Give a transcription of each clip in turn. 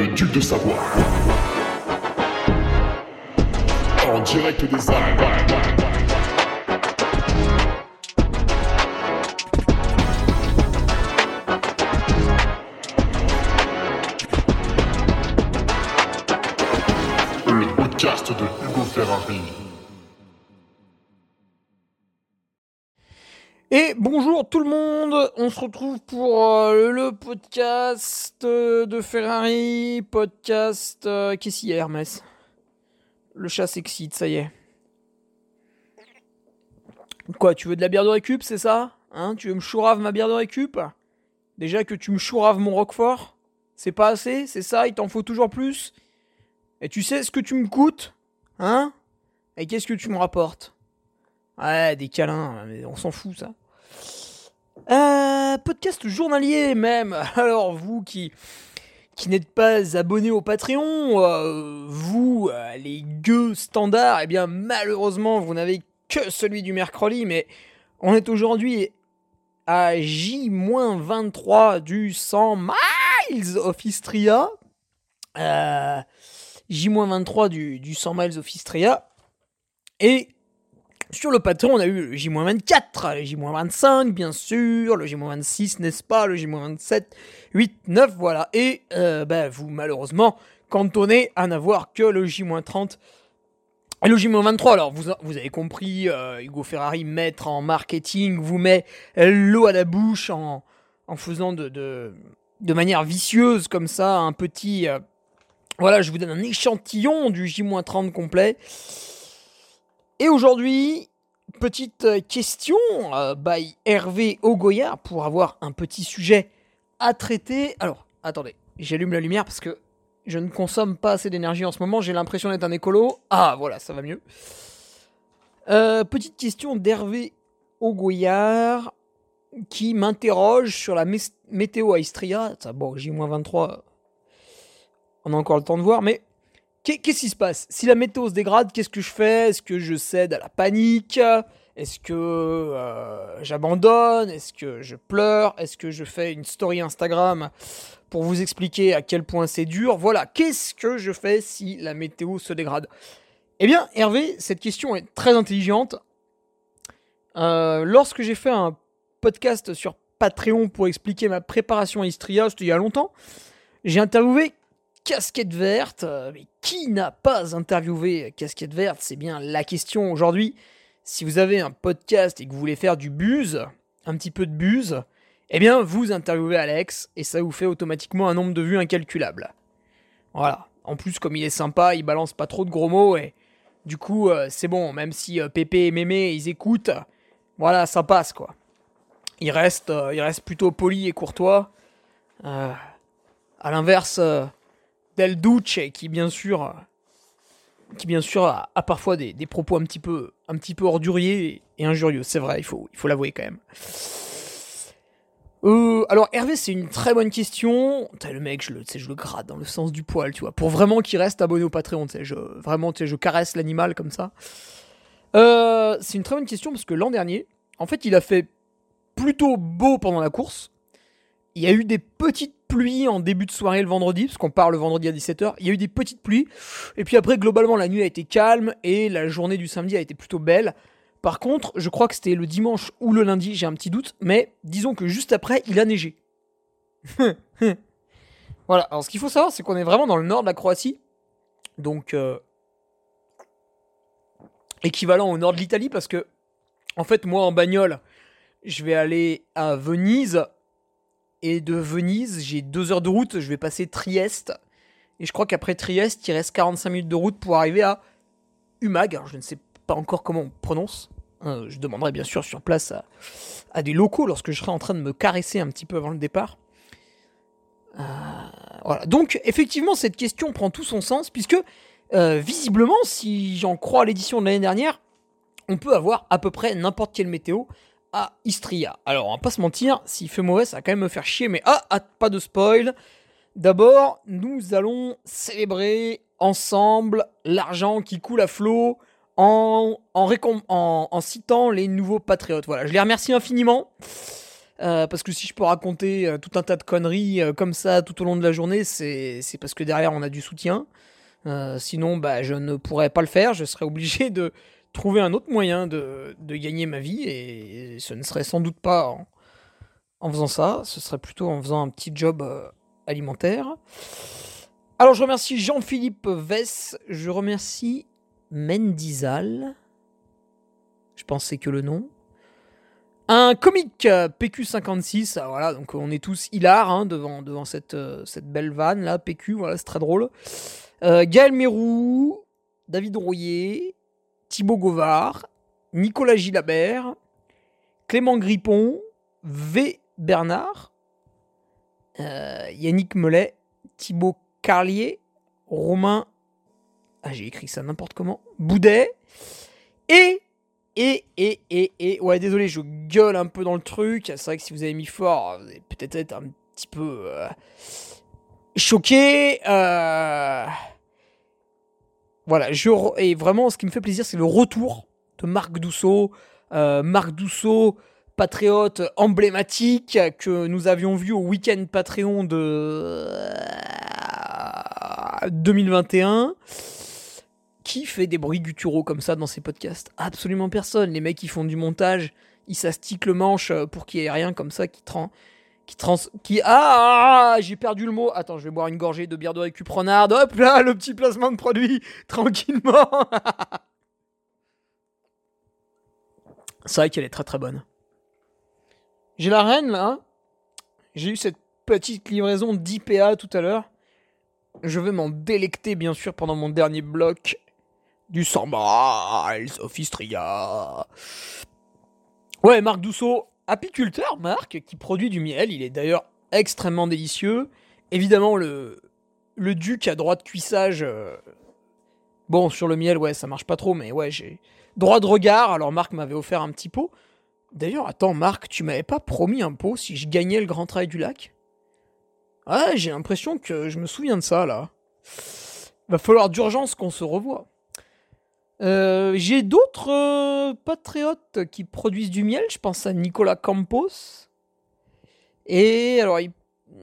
le duc de Savoie. En direct des Alpes. Bonjour tout le monde, on se retrouve pour euh, le podcast euh, de Ferrari, podcast... euh, Qu'est-ce qu'il y a Hermès? Le chat s'excite, ça y est. Quoi, tu veux de la bière de récup, c'est ça? Hein Tu veux me chourave ma bière de récup? Déjà que tu me chouraves mon roquefort? C'est pas assez C'est ça Il t'en faut toujours plus? Et tu sais ce que tu me coûtes? Hein? Et qu'est-ce que tu me rapportes? Ouais, des câlins, mais on s'en fout ça. Euh, podcast journalier même. Alors vous qui qui n'êtes pas abonné au Patreon, euh, vous euh, les gueux standards, eh bien malheureusement vous n'avez que celui du mercredi, mais on est aujourd'hui à J-23 du 100 miles of Istria. Euh, J-23 du, du 100 miles of Istria. Et sur le Patreon, on a eu le J-24, le J-25, bien sûr, le J-26, n'est-ce pas, le J-27, 8, 9, voilà. Et euh, bah, vous, malheureusement, cantonnez à n'avoir que le J-30 et le J-23. Alors, vous, avez compris, euh, Hugo Ferrari, maître en marketing, vous met l'eau à la bouche en, en faisant de, de, de manière vicieuse, comme ça, un petit... euh, voilà, je vous donne un échantillon du J-30 complet. Et aujourd'hui, petite question euh, by Hervé Ogoya pour avoir un petit sujet à traiter. Alors, attendez, j'allume la lumière parce que je ne consomme pas assez d'énergie en ce moment. J'ai l'impression d'être un écolo. Ah, voilà, ça va mieux. Euh, petite question d'Hervé Ogoyard qui m'interroge sur la mé- météo à Istria. Bon, J-23, on a encore le temps de voir, mais Qu'est-ce qui se passe? Si la météo se dégrade, qu'est-ce que je fais? Est-ce que je cède à la panique? Est-ce que euh, j'abandonne? Est-ce que je pleure? Est-ce que je fais une story Instagram pour vous expliquer à quel point c'est dur? Voilà, qu'est-ce que je fais si la météo se dégrade? Eh bien, Hervé, cette question est très intelligente. Euh, lorsque j'ai fait un podcast sur Patreon pour expliquer ma préparation à Istria, c'était il y a longtemps, j'ai interviewé Casquette Verte. Euh, Mais qui n'a pas interviewé Casquette Verte? C'est bien la question aujourd'hui. Si vous avez un podcast et que vous voulez faire du buzz, un petit peu de buzz, eh bien vous interviewez Alex et ça vous fait automatiquement un nombre de vues incalculable. Voilà. En plus, comme il est sympa, il balance pas trop de gros mots et du coup, euh, c'est bon. Même si euh, Pépé et Mémé ils écoutent, voilà, ça passe quoi. Il reste, il reste plutôt poli et courtois. À l'inverse. Del Duce qui bien sûr qui bien sûr a, parfois des, propos un petit peu un petit peu orduriers et injurieux. C'est vrai il faut il faut l'avouer quand même. Euh, alors Hervé c'est une très bonne question. Putain, le mec je le je le gratte dans le sens du poil tu vois. Pour vraiment qu'il reste abonné au Patreon je vraiment je caresse l'animal comme ça. Euh, c'est une très bonne question parce que l'an dernier en fait il a fait plutôt beau pendant la course. Il y a eu des petites pluies en début de soirée le vendredi, parce qu'on part le vendredi à 17h. Il y a eu des petites pluies. Et puis après, globalement, la nuit a été calme et la journée du samedi a été plutôt belle. Par contre, je crois que c'était le dimanche ou le lundi, j'ai un petit doute, mais disons que juste après, il a neigé. voilà, alors ce qu'il faut savoir, c'est qu'on est vraiment dans le nord de la Croatie. Donc, euh, équivalent au nord de l'Italie, parce que, en fait, moi en bagnole, je vais aller à Venise et de Venise, j'ai deux heures de route, je vais passer Trieste. Et je crois qu'après Trieste, il reste 45 minutes de route pour arriver à Umag. Je ne sais pas encore comment on prononce. Euh, je demanderai bien sûr sur place à, à des locaux lorsque je serai en train de me caresser un petit peu avant le départ. Euh, voilà. Donc, effectivement, cette question prend tout son sens, puisque euh, visiblement, si j'en crois l'édition de l'année dernière, on peut avoir à peu près n'importe quelle météo à Istria. Alors, on va pas se mentir, s'il fait mauvais, ça va quand même me faire chier, mais ah, ah, pas de spoil. D'abord, nous allons célébrer ensemble l'argent qui coule à flot en, en, citant les nouveaux patriotes. Voilà, je les remercie infiniment. Euh, parce que si je peux raconter euh, tout un tas de conneries euh, comme ça tout au long de la journée, c'est parce que derrière on a du soutien. Sinon, bah, je ne pourrais pas le faire. Je serais obligé de trouver un autre moyen de, de gagner ma vie et ce ne serait sans doute pas en, faisant ça. Ce serait plutôt en faisant un petit job euh, alimentaire. Alors, je remercie Jean-Philippe Vess. Je remercie Mendizal. Je pense que le nom. Un comique euh, PQ56, ah, voilà, donc on est tous hilar hein, devant, devant cette, euh, cette belle vanne là, PQ, voilà, c'est très drôle. Gaël Mérou, David Rouillet, Thibaut Govard, Nicolas Gilabert, Clément Grippon, V. Bernard, euh, Yannick Mellet, Thibaut Carlier, Romain, ah j'ai écrit ça n'importe comment, Boudet, et et, et, et, et, ouais, désolé, je gueule un peu dans le truc. C'est vrai que si vous avez mis fort, vous allez peut-être être un petit peu euh, choqué. Euh... Voilà, et vraiment, ce qui me fait plaisir, c'est le retour de Marc Dousseau. Euh, Marc Dousseau, patriote emblématique que nous avions vu au week-end Patreon de euh, 2021 qui fait des bruits gutturaux comme ça dans ses podcasts Absolument personne. Les mecs qui font du montage, ils s'astiquent le manche euh, pour qu'il y ait rien comme ça qui. Qui trans... Ah, ah, J'ai perdu le mot. Attends, je vais boire une gorgée de bière de récup renard. Hop là, le petit placement de produit. Tranquillement. C'est vrai qu'elle est très très bonne. J'ai la reine là. J'ai eu cette petite livraison d'IPA tout à l'heure. Je vais m'en délecter bien sûr pendant mon dernier bloc du 100 miles of Istria. Ouais, Marc Dousseau, apiculteur, Marc, qui produit du miel. Il est d'ailleurs extrêmement délicieux. Évidemment, le, le duc à droit de cuissage. euh, Bon, sur le miel, ouais, ça marche pas trop, mais ouais, j'ai droit de regard. Alors, Marc m'avait offert un petit pot. D'ailleurs, attends, Marc, tu m'avais pas promis un pot si je gagnais le grand trail du lac? Ouais, j'ai l'impression que je me souviens de ça, là. Va falloir d'urgence qu'on se revoie. Euh, j'ai d'autres euh, patriotes qui produisent du miel. Je pense à Nicolas Campos. Et alors, il-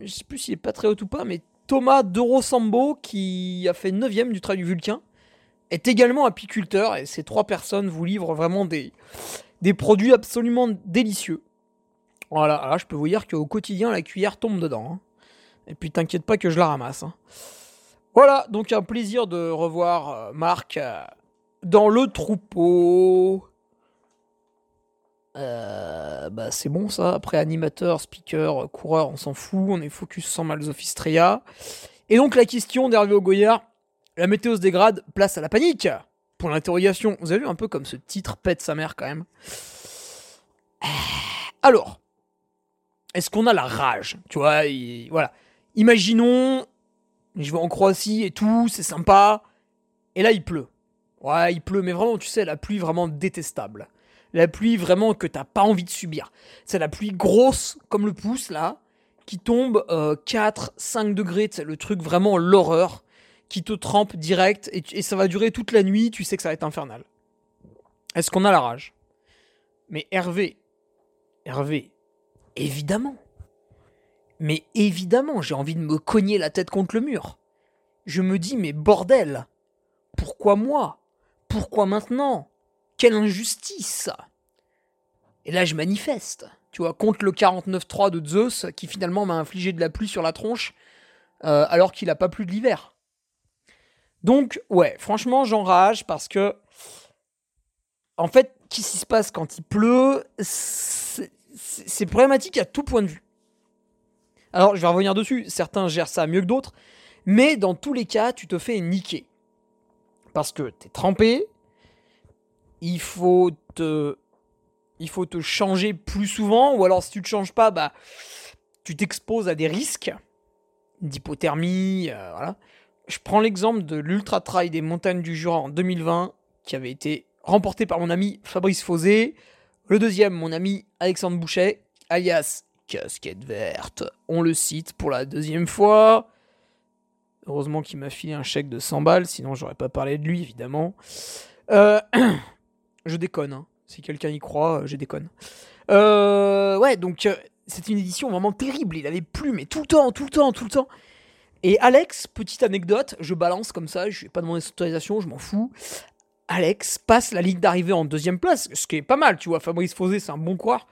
je sais plus s'il est patriote ou pas, mais Thomas Dorosambo, qui a fait 9ème du trail du Vulcain, est également apiculteur. Et ces trois personnes vous livrent vraiment des, des produits absolument délicieux. Voilà, là, je peux vous dire qu'au quotidien, la cuillère tombe dedans. hein. Et puis, t'inquiète pas que je la ramasse. hein. Voilà, donc un plaisir de revoir euh, Marc dans le troupeau. Euh, bah c'est bon ça. Après animateur, speaker, euh, coureur, on s'en fout. On est focus sans Malzophistria. Et donc la question d'Hervé Ogoyard. La météo se dégrade, place à la panique Pour l'interrogation. Vous avez vu un peu comme ce titre pète sa mère quand même. Alors, est-ce qu'on a la rage? Tu vois, il- voilà. Imaginons, je vais en Croatie et tout, c'est sympa. Et là, il pleut. Ouais, il pleut, mais vraiment, tu sais, la pluie vraiment détestable. La pluie vraiment que t'as pas envie de subir. C'est la pluie grosse comme le pouce, là, qui tombe euh, 4, 5 degrés, c'est le truc vraiment l'horreur, qui te trempe direct, et, et ça va durer toute la nuit, tu sais que ça va être infernal. Est-ce qu'on a la rage? Mais Hervé, Hervé, évidemment. Mais évidemment, j'ai envie de me cogner la tête contre le mur. Je me dis, mais bordel, pourquoi moi? Pourquoi maintenant? Quelle injustice Et là, je manifeste, tu vois, contre le 49-3 de Zeus, qui finalement m'a infligé de la pluie sur la tronche, euh, alors qu'il a pas plu de l'hiver. Donc, ouais, franchement, j'enrage parce que, en fait, qu'est-ce qui se passe quand il pleut? C'est problématique à tout point de vue. Alors, je vais revenir dessus. Certains gèrent ça mieux que d'autres. Mais dans tous les cas, tu te fais niquer. Parce que t'es trempé. Il faut te. Il changer plus souvent. Ou alors, si tu te changes pas, bah. Tu t'exposes à des risques d'hypothermie. euh, voilà. Je prends l'exemple de l'Ultra Trail des montagnes du Jura en 2020, qui avait été remporté par mon ami Fabrice Fausé. Le deuxième, mon ami Alexandre Bouchet, alias Casquette Verte. On le cite pour la deuxième fois. Heureusement qu'il m'a filé un chèque de 100 balles, sinon j'aurais pas parlé de lui, évidemment. Euh, je déconne, hein. si quelqu'un y croit, euh, je déconne. Euh, ouais, donc c'était une édition vraiment terrible. Il avait plu, mais tout le temps, tout le temps, tout le temps. Et Alex, petite anecdote, je balance comme ça, je vais pas demander autorisation, je m'en fous. Alex passe la ligne d'arrivée en deuxième place, ce qui est pas mal, tu vois. Fabrice Fosé, c'est un bon coureur.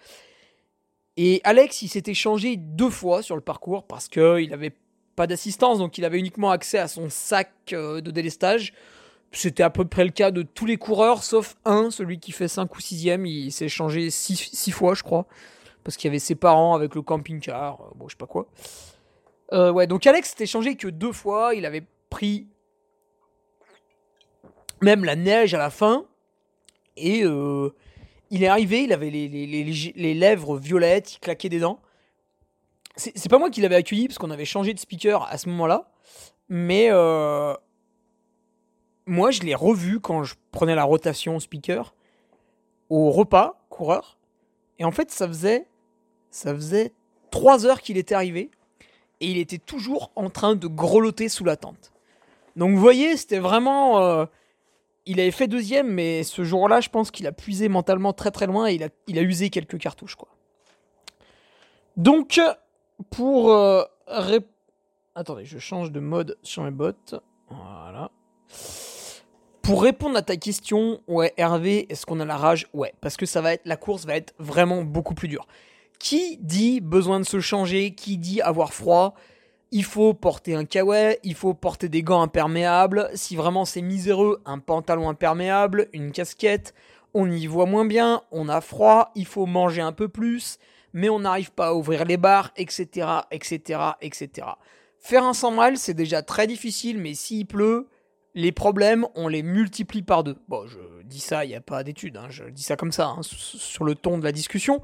Et Alex, il s'était changé deux fois sur le parcours parce qu'il n'avait pas d'assistance, donc il avait uniquement accès à son sac euh, de délestage. C'était à peu près le cas de tous les coureurs, sauf un, celui qui fait 5 ou 6ème, il s'est changé 6 fois, je crois. Parce qu'il y avait ses parents avec le camping-car, euh, bon, je sais pas quoi. Euh, ouais, donc Alex s'était changé que deux fois, il avait pris même la neige à la fin. Et euh, il est arrivé, il avait les, les, lèvres violettes, il claquait des dents. C'est pas moi qui l'avais accueilli parce qu'on avait changé de speaker à ce moment-là. Mais euh, moi, je l'ai revu quand je prenais la rotation speaker au repas coureur. Et en fait, ça faisait, ça faisait trois heures qu'il était arrivé. Et il était toujours en train de grelotter sous la tente. Donc vous voyez, c'était vraiment... Euh, il avait fait deuxième, mais ce jour-là, je pense qu'il a puisé mentalement très très loin et il a, il a usé quelques cartouches. quoi. Donc, pour... Euh. Voilà. Pour répondre à ta question, ouais, Hervé, est-ce qu'on a la rage? Ouais, parce que ça va être la course va être vraiment beaucoup plus dure. Qui dit besoin de se changer? Qui dit avoir froid? Il faut porter un kawaii, il faut porter des gants imperméables, si vraiment c'est miséreux, un pantalon imperméable, une casquette, on y voit moins bien, on a froid, il faut manger un peu plus, mais on n'arrive pas à ouvrir les bars, etc., etc., etc. Faire un 100 miles, c'est déjà très difficile, mais s'il pleut, les problèmes, on les multiplie par deux. Bon, je dis ça, il n'y a pas d'études, hein, je dis ça comme ça, hein, sur le ton de la discussion.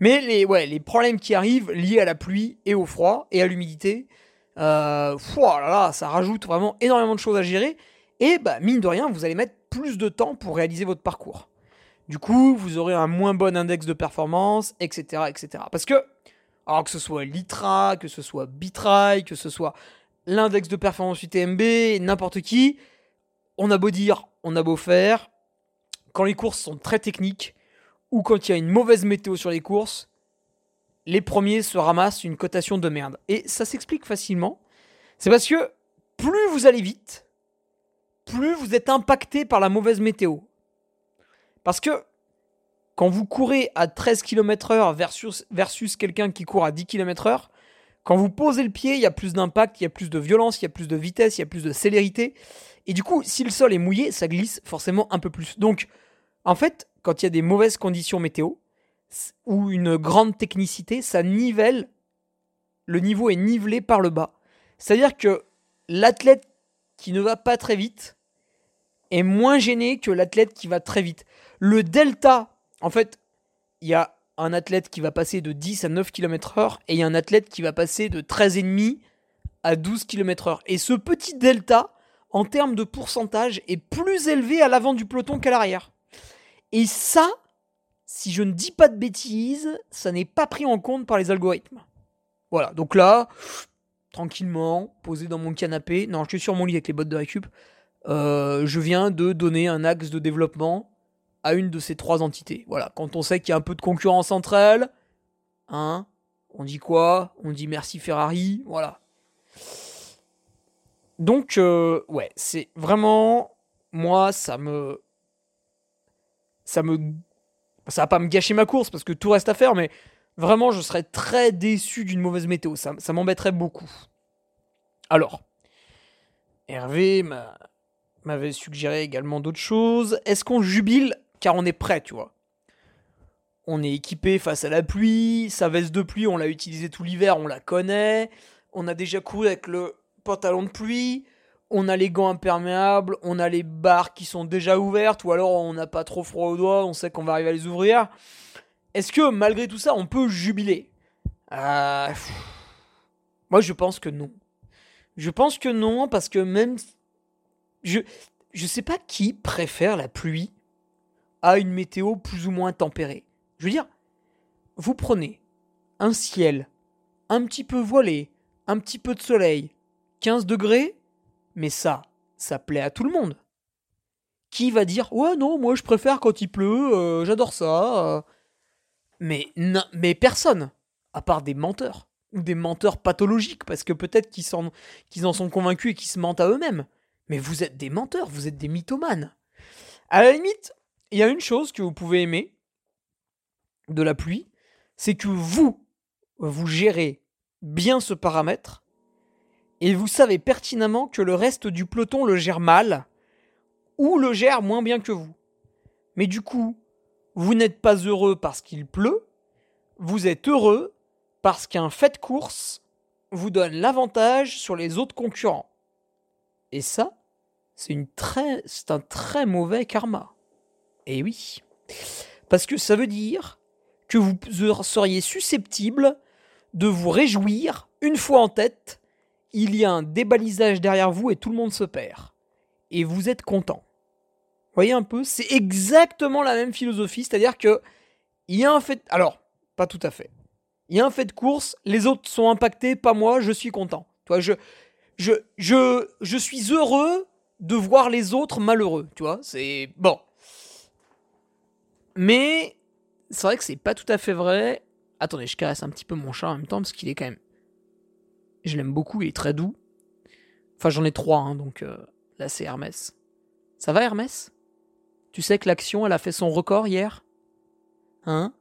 Mais les, ouais, les problèmes qui arrivent liés à la pluie et au froid et à l'humidité, euh, là là, ça rajoute vraiment énormément de choses à gérer. Et bah, mine de rien, vous allez mettre plus de temps pour réaliser votre parcours. Du coup, vous aurez un moins bon index de performance, etc. etc. Parce que, alors que ce soit Litra, que ce soit Bitrai, que ce soit l'index de performance UTMB, n'importe qui, on a beau dire, on a beau faire, quand les courses sont très techniques, ou quand il y a une mauvaise météo sur les courses, les premiers se ramassent une cotation de merde. Et ça s'explique facilement. C'est parce que plus vous allez vite, plus vous êtes impacté par la mauvaise météo. Parce que quand vous courez à 13 km/h versus, versus quelqu'un qui court à 10 km/h, quand vous posez le pied, il y a plus d'impact, il y a plus de violence, il y a plus de vitesse, il y a plus de célérité. Et du coup, si le sol est mouillé, ça glisse forcément un peu plus. Donc, en fait, quand il y a des mauvaises conditions météo, ou une grande technicité, ça nivelle, le niveau est nivelé par le bas. C'est-à-dire que l'athlète qui ne va pas très vite est moins gêné que l'athlète qui va très vite. Le delta, en fait, il y a un athlète qui va passer de 10 à 9 km/h et il y a un athlète qui va passer de 13,5 à 12 km/h. Et ce petit delta, en termes de pourcentage, est plus élevé à l'avant du peloton qu'à l'arrière. Et ça, si je ne dis pas de bêtises, ça n'est pas pris en compte par les algorithmes. Voilà, donc là, tranquillement, posé dans mon canapé, non, je suis sur mon lit avec les bottes de récup, euh, je viens de donner un axe de développement à une de ces trois entités. Voilà, quand on sait qu'il y a un peu de concurrence entre elles, hein, on dit quoi? On dit merci Ferrari, voilà. Donc, euh, ouais, c'est vraiment, moi, ça me... Ça me ça va pas me gâcher ma course parce que tout reste à faire, mais vraiment, je serais très déçu d'une mauvaise météo. Ça, ça m'embêterait beaucoup. Alors, Hervé m'avait suggéré également d'autres choses. Est-ce qu'on jubile car on est prêt, tu vois On est équipé face à la pluie, sa veste de pluie, on l'a utilisée tout l'hiver, on la connaît. On a déjà couru avec le pantalon de pluie on a les gants imperméables, on a les barres qui sont déjà ouvertes, ou alors on n'a pas trop froid aux doigts, on sait qu'on va arriver à les ouvrir. Est-ce que malgré tout ça, on peut jubiler? Euh, Moi, je pense que non. Je pense que non, parce que même. Je, je sais pas qui préfère la pluie à une météo plus ou moins tempérée. Je veux dire, vous prenez un ciel un petit peu voilé, un petit peu de soleil, 15 degrés, mais ça, ça plaît à tout le monde. Qui va dire Ouais, non, moi je préfère quand il pleut, euh, j'adore ça. Mais, personne. à part des menteurs, ou des menteurs pathologiques, parce que peut-être qu'ils, qu'ils en sont convaincus et qu'ils se mentent à eux-mêmes. Mais vous êtes des menteurs, vous êtes des mythomanes. À la limite, il y a une chose que vous pouvez aimer de la pluie, c'est que vous, vous gérez bien ce paramètre, et vous savez pertinemment que le reste du peloton le gère mal, ou le gère moins bien que vous. Mais du coup, vous n'êtes pas heureux parce qu'il pleut, vous êtes heureux parce qu'un fait de course vous donne l'avantage sur les autres concurrents. Et ça, c'est un très mauvais karma. Et oui, parce que ça veut dire que vous seriez susceptible de vous réjouir une fois en tête, il y a un débalisage derrière vous et tout le monde se perd. Et vous êtes content. Voyez un peu, c'est exactement la même philosophie, c'est-à-dire que il y a un fait, alors pas tout à fait. Il y a un fait de course, les autres sont impactés, pas moi, je suis content. Toi, je, je, je, je suis heureux de voir les autres malheureux, tu vois. C'est bon. Mais c'est vrai que c'est pas tout à fait vrai. Attendez, je caresse un petit peu mon chat en même temps parce qu'il est quand même. Je l'aime beaucoup, il est très doux. Enfin, j'en ai trois, hein, donc euh, là c'est Hermès. Ça va, Hermès? Tu sais que l'action, elle a fait son record hier? Hein?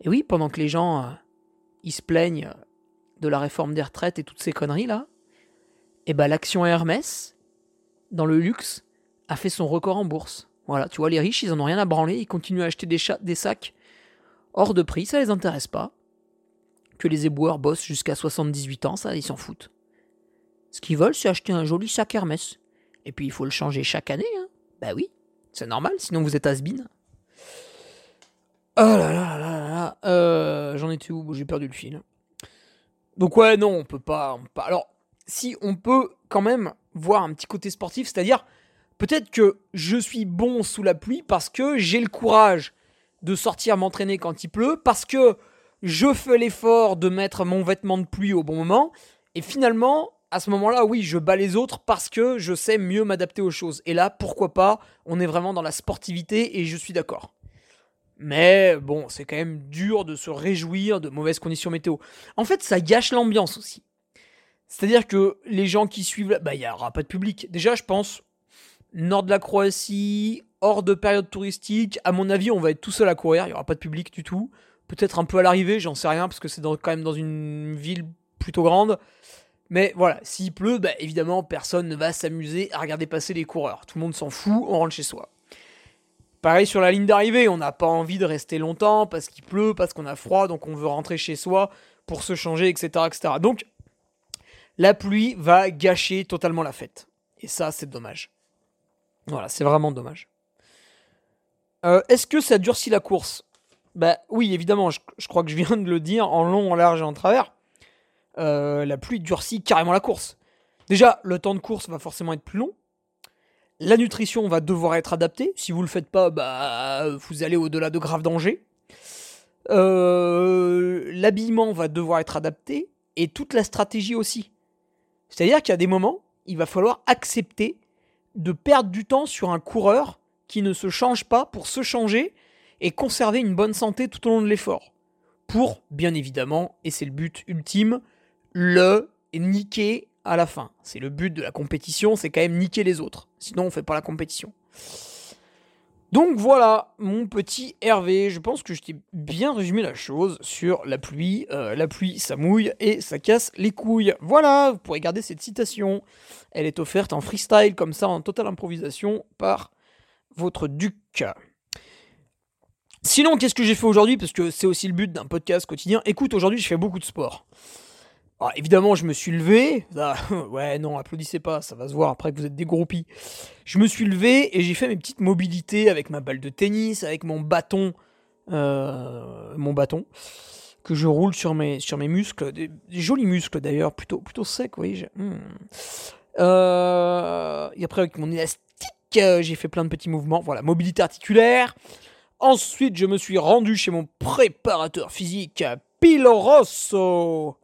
Et oui, pendant que les gens, euh, ils se plaignent de la réforme des retraites et toutes ces conneries là, et eh ben l'action Hermès, dans le luxe, a fait son record en bourse. Voilà, tu vois, les riches, ils en ont rien à branler, ils continuent à acheter des, sacs hors de prix, ça les intéresse pas. Que les éboueurs bossent jusqu'à 78 ans, ça, ils s'en foutent. Ce qu'ils veulent, c'est acheter un joli sac Hermès. Et puis, il faut le changer chaque année, hein. Bah oui, c'est normal, sinon vous êtes has -been. Oh là là là là euh, J'en étais où? J'ai perdu le fil. Donc ouais, non, on peut on peut pas... Alors, si on peut quand même voir un petit côté sportif, c'est-à-dire peut-être que je suis bon sous la pluie parce que j'ai le courage de sortir m'entraîner quand il pleut, parce que je fais l'effort de mettre mon vêtement de pluie au bon moment, et finalement, à ce moment-là, oui, je bats les autres parce que je sais mieux m'adapter aux choses. Et là, pourquoi pas, on est vraiment dans la sportivité et je suis d'accord. Mais bon, c'est quand même dur de se réjouir de mauvaises conditions météo. En fait, ça gâche l'ambiance aussi. C'est-à-dire que les gens qui suivent, bah, il n'y aura pas de public. Déjà, je pense, nord de la Croatie, hors de période touristique, à mon avis, on va être tout seul à courir, il n'y aura pas de public du tout. Peut-être un peu à l'arrivée, j'en sais rien, parce que c'est quand même dans une ville plutôt grande. Mais voilà, s'il pleut, bah, évidemment, personne ne va s'amuser à regarder passer les coureurs. Tout le monde s'en fout, on rentre chez soi. Pareil sur la ligne d'arrivée, on n'a pas envie de rester longtemps parce qu'il pleut, parce qu'on a froid, donc on veut rentrer chez soi pour se changer, etc. etc. Donc, la pluie va gâcher totalement la fête. Et ça, c'est dommage. Voilà, c'est vraiment dommage. Euh, est-ce que ça durcit la course? Bah oui, évidemment, je, crois que je viens de le dire en long, en large et en travers. Euh, la pluie durcit carrément la course. Déjà, le temps de course va forcément être plus long. La nutrition va devoir être adaptée. Si vous ne le faites pas, bah, vous allez au-delà de graves dangers. Euh, l'habillement va devoir être adapté et toute la stratégie aussi. C'est-à-dire qu'il y a des moments, il va falloir accepter de perdre du temps sur un coureur qui ne se change pas pour se changer et conserver une bonne santé tout au long de l'effort. Pour, bien évidemment, et c'est le but ultime, le niquer à la fin. C'est le but de la compétition, c'est quand même niquer les autres. Sinon, on fait pas la compétition. Donc voilà, mon petit Hervé, je pense que je t'ai bien résumé la chose sur la pluie. Euh, la pluie, ça mouille et ça casse les couilles. Voilà, vous pourrez garder cette citation. Elle est offerte en freestyle, comme ça, en totale improvisation, par votre duc. Sinon, qu'est-ce que j'ai fait aujourd'hui? Parce que c'est aussi le but d'un podcast quotidien. Écoute, aujourd'hui, je fais beaucoup de sport. Alors, évidemment, je me suis levé. ouais, non, applaudissez pas, ça va se voir après que vous êtes des groupies. Je me suis levé et j'ai fait mes petites mobilités avec ma balle de tennis, avec mon bâton, euh, mon bâton, que je roule sur mes, sur mes muscles, des, jolis muscles d'ailleurs, plutôt, plutôt secs, vous voyez. Hmm. Euh, et après, avec mon élastique, euh, j'ai fait plein de petits mouvements. Voilà, mobilité articulaire. Ensuite, je me suis rendu chez mon préparateur physique, Pilo Rosso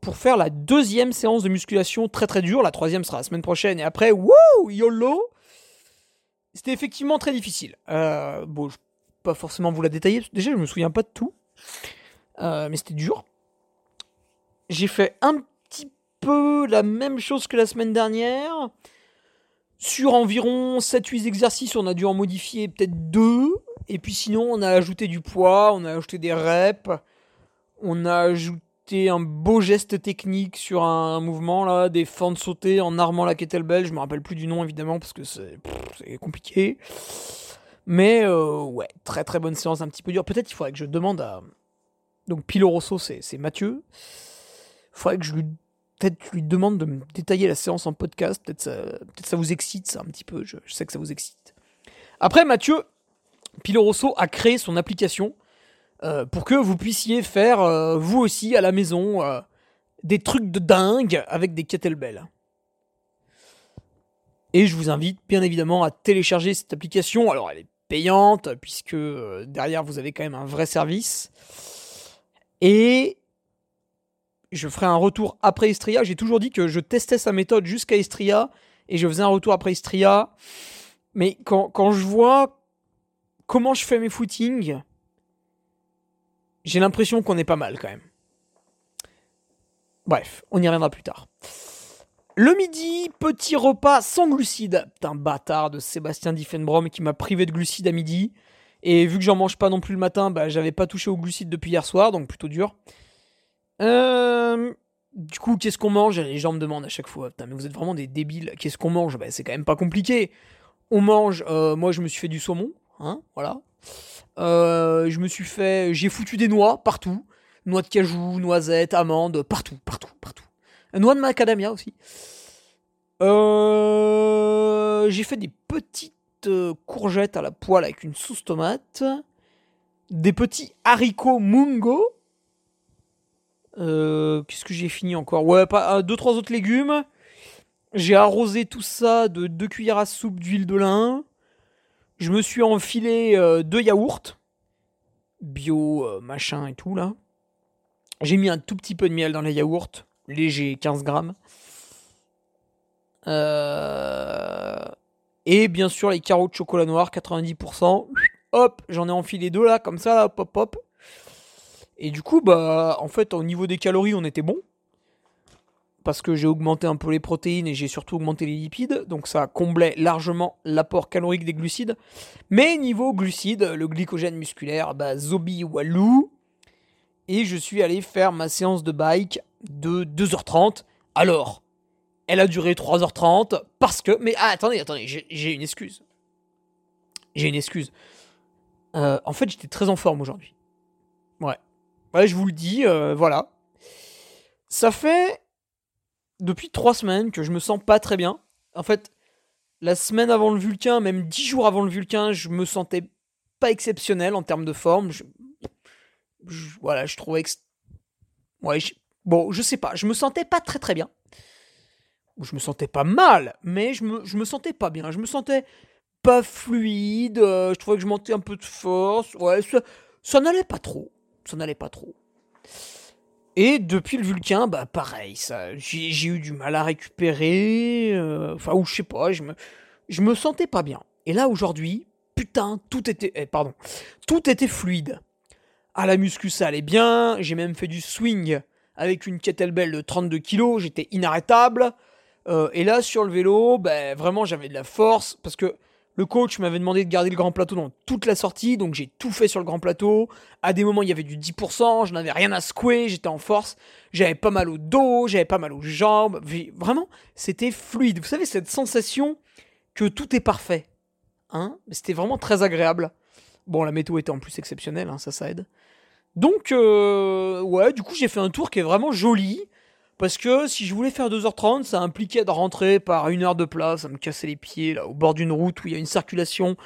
pour faire la deuxième séance de musculation très très dure. La troisième sera la semaine prochaine. Et après, wow, YOLO C'était effectivement très difficile. Euh, bon, je vais pas forcément vous la détailler. Déjà, je me souviens pas de tout. Euh, mais c'était dur. J'ai fait un petit peu la même chose que la semaine dernière. Sur environ 7-8 exercices, on a dû en modifier peut-être 2. Et puis sinon, on a ajouté du poids, on a ajouté des reps, on a ajouté un beau geste technique sur un mouvement, là, des fentes sautées en armant la kettlebell. Je me rappelle plus du nom, évidemment, parce que c'est compliqué. Mais euh, ouais, très très bonne séance, un petit peu dur. Peut-être il faudrait que je demande à. Donc Pilo Rosso, c'est Mathieu. Il faudrait que je lui peut-être lui demande de me détailler la séance en podcast. Peut-être ça, peut ça vous excite, ça un petit peu. Je, sais que ça vous excite. Après, Mathieu, Pilo Rosso a créé son application euh, pour que vous puissiez faire, euh, vous aussi, à la maison, des trucs de dingue avec des kettlebells. Et je vous invite bien évidemment à télécharger cette application. Alors elle est payante, puisque euh, derrière vous avez quand même un vrai service. Et je ferai un retour après Istria. J'ai toujours dit que je testais sa méthode jusqu'à Istria et je faisais un retour après Istria. Mais quand, quand je vois comment je fais mes footings, j'ai l'impression qu'on est pas mal quand même. Bref, on y reviendra plus tard. Le midi, petit repas sans glucides. Putain, bâtard de Sébastien Diffenbrom qui m'a privé de glucides à midi. Et vu que j'en mange pas non plus le matin, bah, j'avais pas touché aux glucides depuis hier soir, donc plutôt dur. Euh, du coup, qu'est-ce qu'on mange? Les gens me demandent à chaque fois. Putain, mais vous êtes vraiment des débiles. Qu'est-ce qu'on mange? Bah, C'est quand même pas compliqué. On mange. Euh, moi, je me suis fait du saumon. Hein, voilà. Euh, je me suis fait. J'ai foutu des noix partout. Noix de cajou, noisettes, amandes, partout, partout, partout. Noix de macadamia aussi. Euh, j'ai fait des petites euh, courgettes à la poêle avec une sauce tomate. Des petits haricots mungo. Qu'est-ce que j'ai fini encore? Ouais, pas deux trois autres légumes. J'ai arrosé tout ça de deux cuillères à soupe d'huile de lin. Je me suis enfilé deux yaourts bio machin et tout là. J'ai mis un tout petit peu de miel dans les yaourts léger, 15 grammes. Euh, et bien sûr, les carreaux de chocolat noir, 90%. Hop, j'en ai enfilé deux là, comme ça, là, hop, hop, hop. Et du coup, bah, en fait, au niveau des calories, on était bon. Parce que j'ai augmenté un peu les protéines et j'ai surtout augmenté les lipides. Donc ça comblait largement l'apport calorique des glucides. Mais niveau glucides, le glycogène musculaire, bah, Zobi Walou. Et je suis allé faire ma séance de bike de 2h30. Alors, elle a duré 3h30 parce que... Mais ah, attendez, attendez, j'ai une excuse. J'ai une excuse. Euh, en fait, j'étais très en forme aujourd'hui. Ouais. Ouais, je vous le dis, euh, voilà. Ça fait depuis 3 semaines que je me sens pas très bien. En fait, la semaine avant le Vulcain, même 10 jours avant le Vulcain, je me sentais pas exceptionnel en termes de forme. voilà, je trouvais que... Ouais, Bon, je sais pas, je me sentais pas très très bien. Je me sentais pas mal, mais je me, je me sentais pas bien. Je me sentais pas fluide, euh, je trouvais que je montais un peu de force. Ouais, ça, n'allait pas trop. Ça n'allait pas trop. Et depuis le Vulcain, bah pareil, ça, j'ai, eu du mal à récupérer. Euh, enfin, ou je sais pas, je me, me sentais pas bien. Et là aujourd'hui, putain, tout était, eh, pardon, tout était fluide. À la muscu, ça allait bien. J'ai même fait du swing avec une kettlebell de 32 kg, j'étais inarrêtable. Euh, et là, sur le vélo, ben, vraiment, j'avais de la force parce que le coach m'avait demandé de garder le grand plateau dans toute la sortie, donc j'ai tout fait sur le grand plateau. À des moments, il y avait du 10%, je n'avais rien à secouer, j'étais en force. J'avais pas mal au dos, j'avais pas mal aux jambes. Vraiment, c'était fluide. Vous savez, cette sensation que tout est parfait. Hein C'était vraiment très agréable. Bon, la météo était en plus exceptionnelle, hein, ça, ça aide. Donc, euh, ouais, du coup, j'ai fait un tour qui est vraiment joli. Parce que si je voulais faire 2h30, ça impliquait de rentrer par une heure de place, ça me cassait les pieds, là, au bord d'une route où il y a une circulation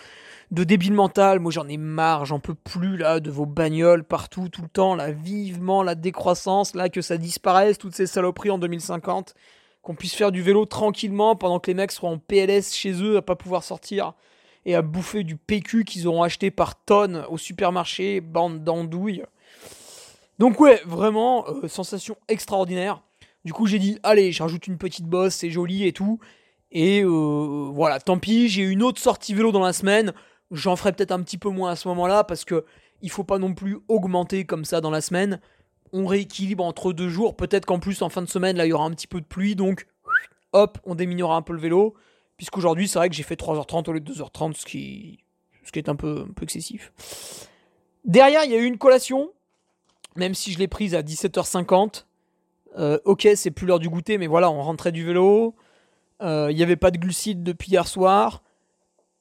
de débile mental. Moi, j'en ai marre, j'en peux plus, là, de vos bagnoles partout, tout le temps, là, vivement la décroissance, là, que ça disparaisse, toutes ces saloperies en 2050. Qu'on puisse faire du vélo tranquillement pendant que les mecs seront en PLS chez eux à pas pouvoir sortir et à bouffer du PQ qu'ils auront acheté par tonnes au supermarché, bande d'andouilles. Donc ouais, vraiment, euh, sensation extraordinaire. Du coup, j'ai dit, allez, je rajoute une petite bosse, c'est joli et tout. Et euh, voilà, tant pis, j'ai une autre sortie vélo dans la semaine. J'en ferai peut-être un petit peu moins à ce moment-là parce que il faut pas non plus augmenter comme ça dans la semaine. On rééquilibre entre deux jours. Peut-être qu'en plus, en fin de semaine, là, il y aura un petit peu de pluie. Donc, hop, on diminuera un peu le vélo. Puisqu'aujourd'hui, c'est vrai que j'ai fait 3h30 au lieu de 2h30, ce qui, ce qui est un peu, un peu excessif. Derrière, il y a eu une collation. Même si je l'ai prise à 17h50. Euh, ok, c'est plus l'heure du goûter, mais voilà, on rentrait du vélo. Euh, il n'y avait pas de glucides depuis hier soir.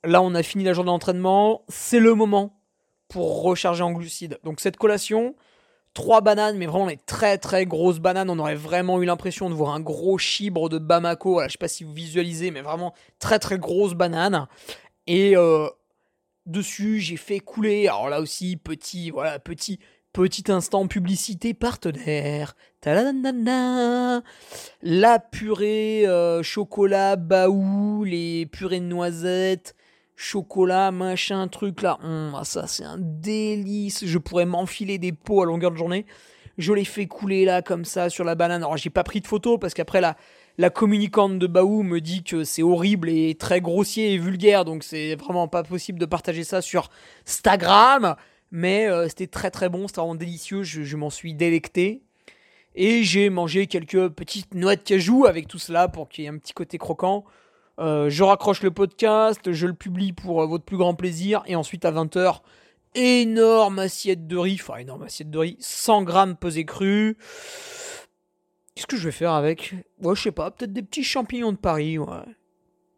Là, on a fini la journée d'entraînement. C'est le moment pour recharger en glucides. Donc cette collation, trois bananes, mais vraiment les très très grosses bananes. On aurait vraiment eu l'impression de voir un gros chibre de Bamako. Voilà, je sais pas si vous visualisez, mais vraiment très très grosses bananes. Et euh, dessus, j'ai fait couler. Alors là aussi, petit, voilà, petit, petit instant publicité partenaire. La purée euh, chocolat baou, les purées de noisettes, chocolat, machin, truc là. Ah, ça, c'est un délice. Je pourrais m'enfiler des pots à longueur de journée. Je les fais couler là, comme ça, sur la banane. Alors, j'ai pas pris de photo parce qu'après, la, la communicante de Baou me dit que c'est horrible et très grossier et vulgaire. Donc, c'est vraiment pas possible de partager ça sur Instagram. Mais euh, c'était très très bon, c'était vraiment délicieux. Je, m'en suis délecté. Et j'ai mangé quelques petites noix de cajou avec tout cela pour qu'il y ait un petit côté croquant. Euh, je raccroche le podcast, je le publie pour euh, votre plus grand plaisir. Et ensuite à 20h, énorme assiette de riz. Enfin, énorme assiette de riz. 100 grammes pesé cru. Qu'est-ce que je vais faire avec? Ouais, je sais pas. Peut-être des petits champignons de Paris. Ouais.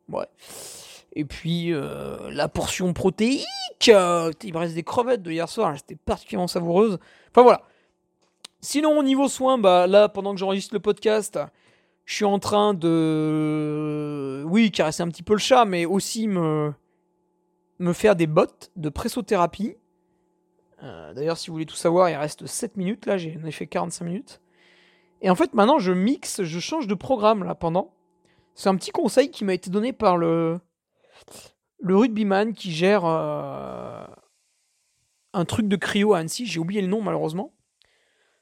Ouais. Et puis la portion protéique. il me reste des crevettes de hier soir. C'était particulièrement savoureuse. Enfin voilà. Sinon, au niveau soins, bah là, pendant que j'enregistre le podcast, je suis en train de. Oui, caresser un petit peu le chat, mais aussi me, me faire des bottes de pressothérapie. Euh, D'ailleurs, si vous voulez tout savoir, il reste 7 minutes. Là, j'en ai fait 45 minutes. Et en fait, maintenant, je mixe, je change de programme là pendant. C'est un petit conseil qui m'a été donné par le, le rugbyman qui gère euh, un truc de cryo à Annecy. J'ai oublié le nom malheureusement.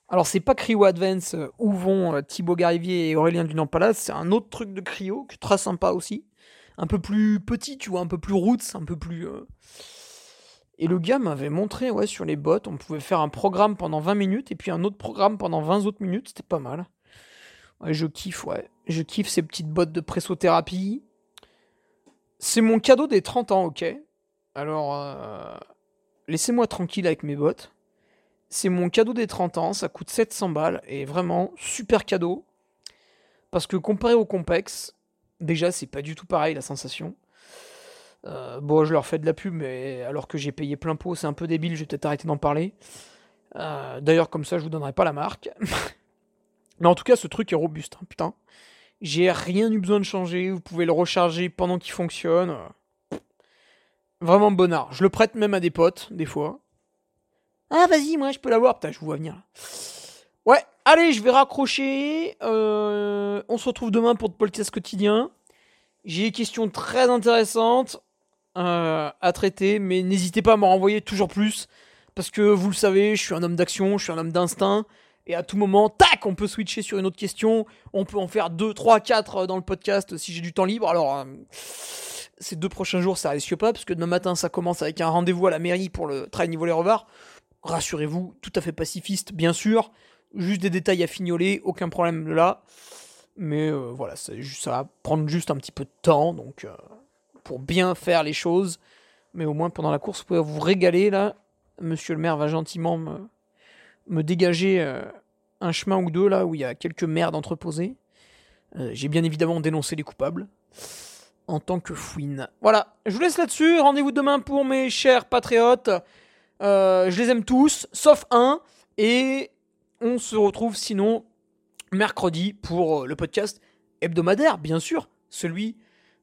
Alors, c'est pas Cryo Advance euh, où vont euh, Thibaut Garivier et Aurélien Dunant c'est un autre truc de cryo qui est très sympa aussi. Un peu plus petit, tu vois, un peu plus roots, un peu plus. Et le gars m'avait montré, ouais, sur les bottes, on pouvait faire un programme pendant 20 minutes et puis un autre programme pendant 20 autres minutes, c'était pas mal. Je kiffe, ouais. Je kiffe ces petites bottes de pressothérapie. C'est mon cadeau des 30 ans, ok? Alors, laissez-moi tranquille avec mes bottes. C'est mon cadeau des 30 ans, ça coûte 700 balles et vraiment super cadeau. Parce que comparé au Compex, déjà c'est pas du tout pareil la sensation. Euh, bon, je leur fais de la pub, mais alors que j'ai payé plein pot, c'est un peu débile, je vais peut-être arrêter d'en parler. Euh, d'ailleurs, comme ça, je vous donnerai pas la marque. mais en tout cas, ce truc est robuste, hein, putain. J'ai rien eu besoin de changer, vous pouvez le recharger pendant qu'il fonctionne. Vraiment bonnard. Je le prête même à des potes, des fois. Ah, vas-y, moi, je peux l'avoir. Putain, je vous vois venir. Ouais, allez, je vais raccrocher. Euh, on se retrouve demain pour le podcast quotidien. J'ai des questions très intéressantes euh, à traiter, mais n'hésitez pas à m'en renvoyer toujours plus. Parce que vous le savez, je suis un homme d'action, je suis un homme d'instinct. Et à tout moment, tac, on peut switcher sur une autre question. On peut en faire 2, 3, 4 dans le podcast si j'ai du temps libre. Alors, euh, ces deux prochains jours, ça risque pas, parce que demain matin, ça commence avec un rendez-vous à la mairie pour le trail niveau les revards rassurez-vous, tout à fait pacifiste, bien sûr. Juste des détails à fignoler, aucun problème là. Mais euh, voilà, ça, va prendre juste un petit peu de temps, donc euh, pour bien faire les choses. Mais au moins pendant la course, vous pouvez vous régaler là. Monsieur le maire va gentiment me, dégager un chemin ou deux là où il y a quelques merdes entreposées. J'ai bien évidemment dénoncé les coupables en tant que fouine. Voilà, je vous laisse là-dessus. Rendez-vous demain pour mes chers patriotes. Euh, je les aime tous, sauf un. Et on se retrouve sinon mercredi pour euh, le podcast hebdomadaire, bien sûr. Celui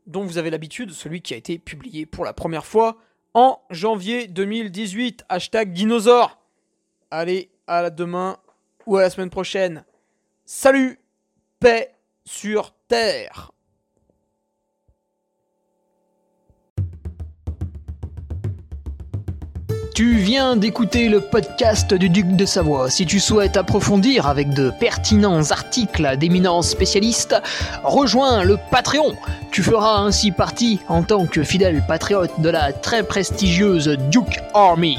dont vous avez l'habitude, celui qui a été publié pour la première fois en janvier 2018. Hashtag dinosaure. Allez, à demain ou à la semaine prochaine. Salut, paix sur Terre. Tu viens d'écouter le podcast du Duc de Savoie. Si tu souhaites approfondir avec de pertinents articles d'éminents spécialistes, rejoins le Patreon. Tu feras ainsi partie, en tant que fidèle patriote, de la très prestigieuse Duke Army.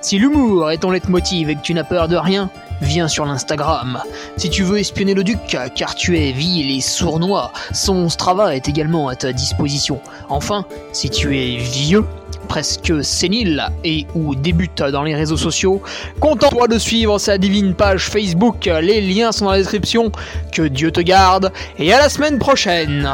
Si l'humour est ton leitmotiv et que tu n'as peur de rien, viens sur l'Instagram. Si tu veux espionner le duc, car tu es vil et sournois, son Strava est également à ta disposition. Enfin, si tu es vieux, presque sénile et ou débute dans les réseaux sociaux, contente-toi de suivre sa divine page Facebook, les liens sont dans la description, que Dieu te garde, et à la semaine prochaine